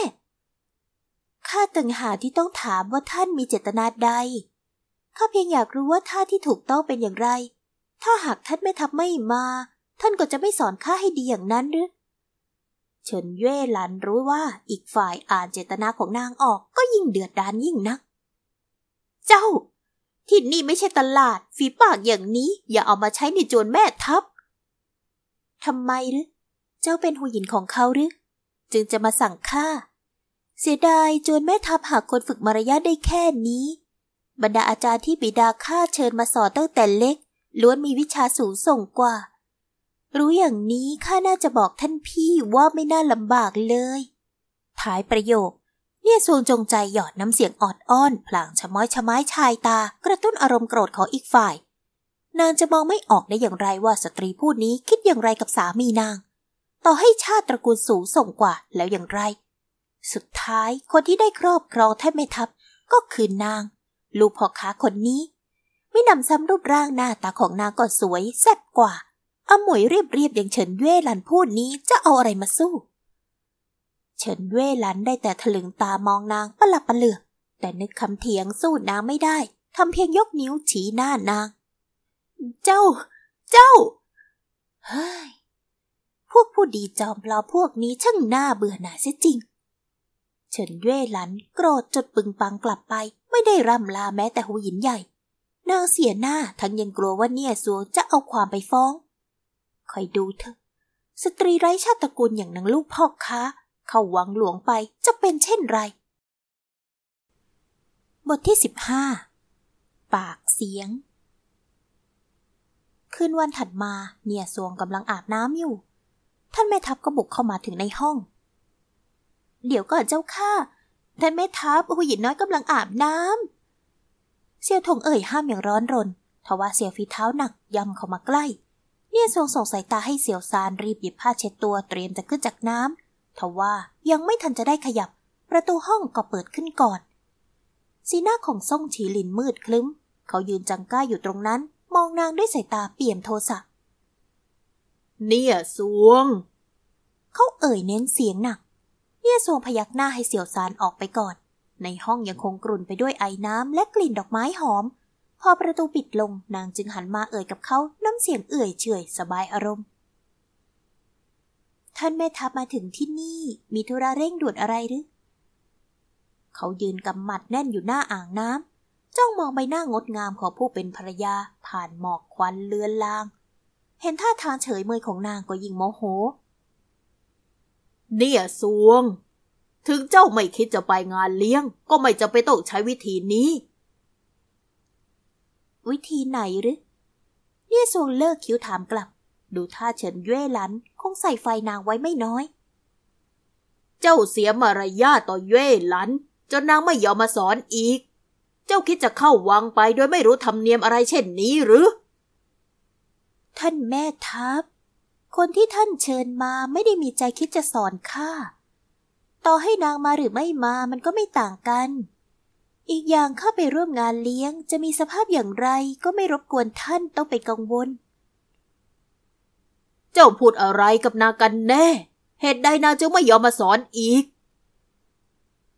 ข้าตึงหาที่ต้องถามว่าท่านมีเจตนาใด ข้าเพียงอยากรู้ว่าท่าที่ถูกต้องเป็นอย่างไร ถ้าหากท่านไม่ทำไม่มา ท่านก็จะไม่สอนข้าให้ดีอย่างนั้นหรือเฉินเย่หลันรู้ว่าอีกฝ่ายอ่านเจตนาของนางออกก็ยิ่งเดือดดานยิ่งนัก เจ้า ที่นี่ไม่ใช่ตลาด ฝีปากอย่างนี้อย่าเอามาใช้ในโจรแม่ทัพทำไมหรือ เจ้าเป็นหูหญินของเขาหรือ จึงจะมาสั่งข้า เสียดายจรแม่ทัพหากคนฝึกมารยาทได้แค่นี้ บรรดาอาจารย์ที่บิดาข้าเชิญมาสอนตั้งแต่เล็ก ล้วนมีวิชาสูงส่งกว่า รู้อย่างนี้ข้าน่าจะบอกท่านพี่ว่าไม่น่าลำบากเลย ท้ายประโยค เนี่ยทรงจงใจหยอดน้ำเสียงออดอ้อน พลางชะม้อยชะไม้ชายตา กระตุ้นอารมณ์โกรธของอีกฝ่าย นางจะมองไม่ออกได้อย่างไรว่าสตรีผู้นี้คิดอย่างไรกับสามีนาง ต่อให้ชาติตระกูลสูงส่งกว่าแล้วอย่างไร สุดท้ายคนที่ได้ครอบครองแทบไม่ทับ ก็คือนาง ลูกพ่อค้าคนนี้ ไม่นำซ้ำรูปร่างหน้าตาของนางก็สวยแซ่บกว่าอาหมวยเรียบเรียบอย่างเฉินเย่หลันพูดนี้จะเอาอะไรมาสู้ เฉินเว่หลันได้แต่ถลึงตามองนางประหลับประเหลือกแต่นึกคำเถียงสู้นางไม่ได้ทำเพียงยกนิ้วชี้หน้านาง เจ้า เจ้า เฮ้ย พวกผู้ดีจอมปลอพวกนี้ช่างน่าเบื่อหน่ายเสียจริง เฉินเว่หลันโกรธจดปึงปังกลับไป ไม่ได้ร่ำลาแม้แต่หูหยินใหญ่ นางเสียหน้าทั้งยังกลัวว่าเนี่ยสัวจะเอาความไปฟ้อง คอยดูเถอะ สตรีไร้ชาติตระกูลอย่างนางลูกพ่อค้า เข้าวังหลวงไปจะเป็นเช่นไร บทที่สิบห้าปากเสียง คืนวันถัดมาเนียสวงกำลังอาบน้ำอยู่ ท่านแม่ทัพก็บุกเข้ามาถึงในห้อง เดี๋ยวก่อนเจ้าข้าท่านแม่ทัพผู้หญิงน้อยกำลังอาบน้ำเสี่ยวถงเอ่ยห้ามอย่างร้อนรนทว่าเสี่ยวฝีเท้าหนักย่ำเข้ามาใกล้ เนี่ยทรงส่งสายตาให้เสี่ยวซานรีบหยิบผ้าเช็ดตัวเตรียมจะขึ้นจากน้ำทว่ายังไม่ทันจะได้ขยับ ประตูห้องก็เปิดขึ้นก่อน สีหน้าของซ่งฉีหลินมืดคลึ้ม เขายืนจังก้าอยู่ตรงนั้น มองนางด้วยสายตาเปี่ยมโทสะเนี่ยสวง เขาเอ่ยเน้นเสียงหนัก เนี่ยสวงพยักหน้าให้เสี่ยวซานออกไปก่อน ในห้องยังคงกรุ่นไปด้วยไอ้น้ำและกลิ่นดอกไม้หอม พอประตูปิดลงนางจึงหันมาเอ่ยกับเขาน้ำเสียงเอื่อยเฉยสบายอารมณ์ ท่านแม่ทัพมาถึงที่นี่มีธุระเร่งด่วนอะไรหรือเขายืนกำหมัดแน่นอยู่หน้าอ่างน้ำจ้องมองใบหน้างดงามของผู้เป็นภรรยา ผ่านหมอกควันเลือนลาง เห็นท่าทางเฉยเมยของนางก็ยิ่งโมโห เนี่ยสวง ถึงเจ้าไม่คิดจะไปงานเลี้ยง ก็ไม่จะไปต้องใช้วิธีนี้ วิธีไหนหรือเนี่ยสวงเลิกคิ้วถามกลับ ดูท่าเฉินเย่หลัน คงใส่ไฟนางไว้ไม่น้อย เจ้าเสียมารยาต่อเย่หลัน จนนางไม่ยอมมาสอนอีก เจ้าคิดจะเข้าวังไปโดยไม่รู้ธรรมเนียมอะไรเช่นนี้หรือ ท่านแม่ทัพคนที่ท่านเชิญมาไม่ได้มีใจคิดจะสอนข้า ต่อให้นางมาหรือไม่มามันก็ไม่ต่างกัน อีกอย่างเข้าไปร่วมงานเลี้ยงจะมีสภาพอย่างไรก็ไม่รบกวนท่านต้องไปกังวล เจ้าพูดอะไรกับนางกันแน่ เหตุใดนางจึงไม่ยอมมาสอนอีก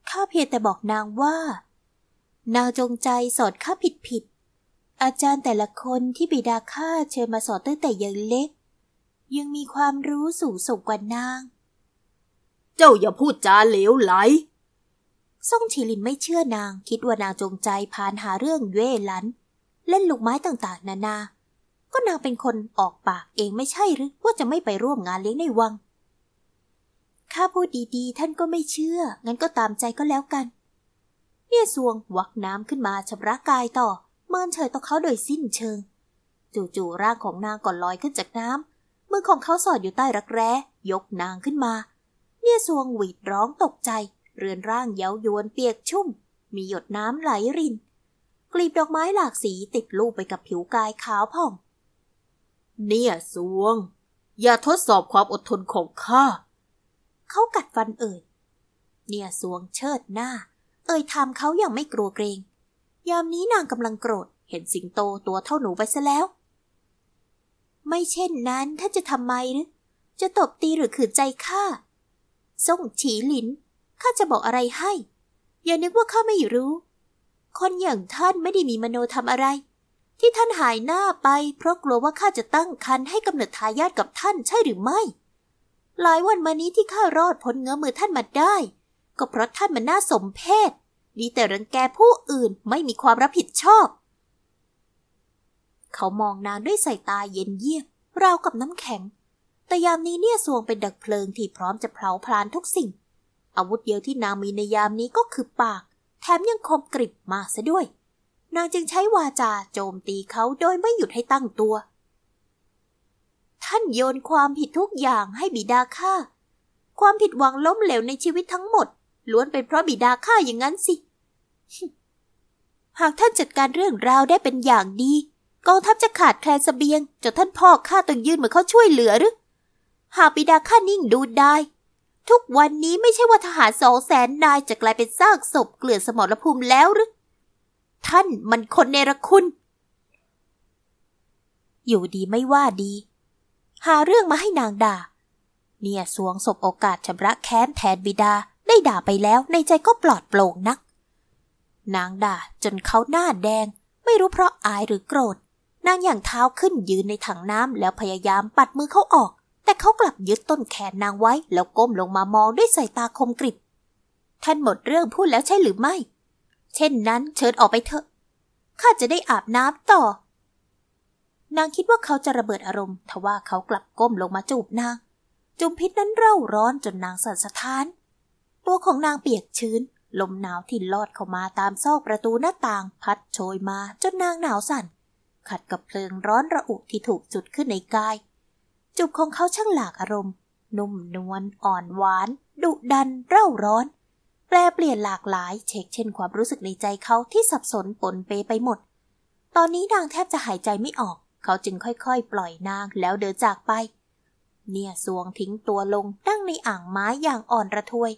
ข้าเพียงแต่บอกนางว่า นางจงใจสอนข้าผิดผิด อาจารย์แต่ละคนที่บิดาข้าเชิญมาสอนตั้งแต่ยังเล็ก ยังมีความรู้สูงส่งกว่านาง เจ้าอย่าพูดจาเหลวไหล ซ่งชีลินไม่เชื่อนาง คิดว่านางจงใจพานหาเรื่องเย่หลัน เล่นลูกไม้ต่างๆ นานา ก็นางเป็นคนออกปากเองไม่ใช่หรือว่าจะไม่ไปร่วมงานเลี้ยงในวัง ข้าพูดดีๆ ท่านก็ไม่เชื่อ งั้นก็ตามใจก็แล้วกัน เนี่ยสวงวักน้ำขึ้นมาชำระกายต่อ เมินเฉยต่อเขาโดยสิ้นเชิง จู่ๆร่างของนางก่อนลอยขึ้นจากน้ำมือของเขาสอดอยู่ใต้รักแร้ ยกนางขึ้นมา เนี่ยสวงหวีดร้องตกใจ เรือนร่างเย้ายวนเปียกชุ่ม มีหยดน้ำไหลริน กลีบดอกไม้หลากสีติดลูบไปกับผิวกายขาวผ่อง เนี่ยสวง อย่าทดสอบความอดทนของข้า เขากัดฟันเอ่ย เนี่ยสวงเชิดหน้า เอ่ยทำเขาอย่างไม่กลัวเกรง ยามนี้นางกำลังโกรธ เห็นสิงโตตัวเท่าหนูไปซะแล้ว ไม่เช่นนั้นท่านจะทำไมหรือจะตบตีหรือขืนใจข้า ส่งฉีหลิน ข้าจะบอกอะไรให้ อย่านึกว่าข้าไม่รู้ คนอย่างท่านไม่ได้มีมโนทำอะไร ที่ท่านหายหน้าไป เพราะกลัวว่าข้าจะตั้งคันให้กำเนิดทายาทกับท่านใช่หรือไม่ หลายวันมานี้ที่ข้ารอดพ้นเงื้อมือท่านมาได้ ก็เพราะท่านมันน่าสมเพชดีแต่รังแกผู้อื่นไม่มีความรับผิดชอบ เขามองนางด้วยสายตาเย็นเยียบราวกับน้ำแข็ง แต่ยามนี้เนี่ยสวงเป็นดักเพลิงที่พร้อมจะเผาพลานทุกสิ่ง อาวุธเดียวที่นางมีในยามนี้ก็คือปาก แถมยังคมกริบมากซะด้วย นางจึงใช้วาจาโจมตีเขาโดยไม่หยุดให้ตั้งตัว ท่านโยนความผิดทุกอย่างให้บิดาข้าความผิดหวังล้มเหลวในชีวิตทั้งหมด ล้วนเป็นเพราะบิดาข้าอย่างนั้นสิ หากท่านจัดการเรื่องราวได้เป็นอย่างดี กองทัพจะขาดแคลนเสบียงจนท่านพ่อข้าต้องยื่นมือเข้าช่วยเหลือหรือ หากบิดาข้านิ่งดูได้ ทุกวันนี้ไม่ใช่ว่าทหารสองแสนนายจะกลายเป็นซากศพเกลื่อนสมรภูมิแล้วหรือ ท่านมันคนเนรคุณ อยู่ดีไม่ว่าดี หาเรื่องมาให้นางด่า เนี่ยสวงศพโอกาสชำระแค้นแทนบิดาได้ด่าไปแล้วในใจก็ปลอดโปร่งนัก นางด่าจนเขาหน้าแดง ไม่รู้เพราะอายหรือโกรธนางอย่างเท้าขึ้นยืนในถังน้ำแล้วพยายามปัดมือเขาออก แต่เขากลับยึดต้นแขนนางไว้ แล้วก้มลงมามองด้วยสายตาคมกริบ ท่านหมดเรื่องพูดแล้วใช่หรือไม่ เช่นนั้นเชิญออกไปเถอะ ข้าจะได้อาบน้ำต่อ นางคิดว่าเขาจะระเบิดอารมณ์ ทว่าเขากลับก้มลงมาจูบนาง จุมพิษนั้นเร่าร้อนจนนางสั่นสะท้าน ตัวของนางเปียกชื้น ลมหนาวที่ลอดเข้ามาตามซอกประตูหน้าต่าง พัดโชยมาจนนางหนาวสั่น ขัดกับเพลิงร้อนระอุที่ถูกจุดขึ้นในกาย จุบของเขาช่างหลากอารมณ์ นุ่มนวลอ่อนหวาน ดุดัน เร่าร้อน แปลเปลี่ยนหลากหลาย เช็คเช่นความรู้สึกในใจเขาที่สับสนปนเปไปหมด ตอนนี้นางแทบจะหายใจไม่ออก เขาจึงค่อยๆ ปล่อยนางแล้วเดินจากไป เนี่ยสวงทิ้งตัวลงนั่งในอ่างไม้อย่างอ่อนระทวย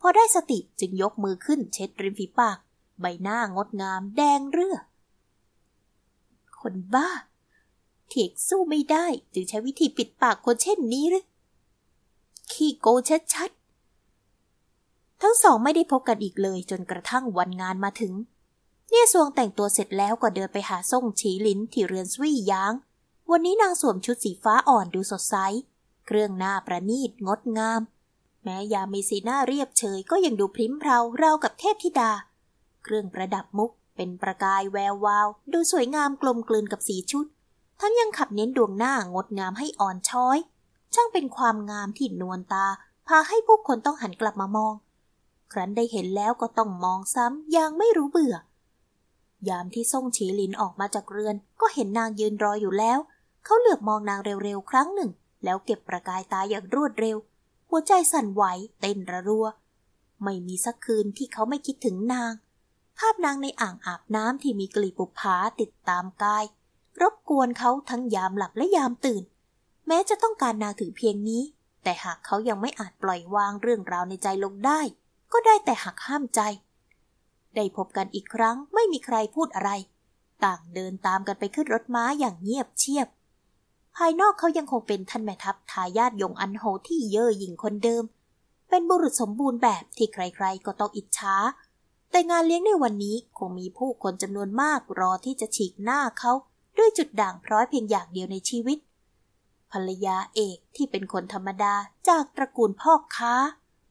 พอได้สติจึงยกมือขึ้นเช็ดริมฝีปาก ใบหน้างดงามแดงเรือ คนบ้า เถียงสู้ไม่ได้ จึงใช้วิธีปิดปากคนเช่นนี้หรือขี้โกชัดๆ ทั้งสองไม่ได้พบกันอีกเลยจนกระทั่งวันงานมาถึง เนี่ยสวงแต่งตัวเสร็จแล้วก็เดินไปหาส่งฉีลินที่เรือนสวี่ยาง วันนี้นางสวมชุดสีฟ้าอ่อนดูสดใส เครื่องหน้าประณีตงดงาม แม้ยามมีสีหน้าเรียบเฉยก็ยังดูพริ้มเพราเรากับเทพธิดา เครื่องประดับมุกเป็นประกายแวววาว ดูสวยงามกลมกลืนกับสีชุด ทั้งยังขับเน้นดวงหน้างดงามให้อ่อนช้อย ช่างเป็นความงามที่นวลตา พาให้ผู้คนต้องหันกลับมามอง ครั้นได้เห็นแล้วก็ต้องมองซ้ำอย่างไม่รู้เบื่อ ยามที่ส่งฉีหลินออกมาจากเรือน ก็เห็นนางยืนรออยู่แล้ว เขาเหลือบมองนางเร็วๆครั้งหนึ่ง แล้วเก็บประกายตาอย่างรวดเร็ว หัวใจสั่นไหวเต้นระรัว ไม่มีสักคืนที่เขาไม่คิดถึงนาง ภาพนางในอ่างอาบน้ำที่มีกลีบบุปผาติดตามกาย รบกวนเขาทั้งยามหลับและยามตื่น แม้จะต้องการนางถึงเพียงนี้ แต่หากเขายังไม่อาจปล่อยวางเรื่องราวในใจลงได้ ก็ได้แต่หักห้ามใจ ได้พบกันอีกครั้งไม่มีใครพูดอะไร ต่างเดินตามกันไปขึ้นรถม้าอย่างเงียบเชียบ ภายนอกเขายังคงเป็นท่านแม่ทัพทายาทยงอันโหที่เย่อหยิ่งคนเดิม เป็นบุรุษสมบูรณ์แบบที่ใครๆ ก็ต้องอิจฉาแต่งานเลี้ยงในวันนี้คงมีผู้คนจำนวนมากรอที่จะฉีกหน้าเขา ด้วยจุดด่างพร้อยเพียงอย่างเดียวในชีวิต ภรรยาเอกที่เป็นคนธรรมดาจากตระกูลพ่อค้า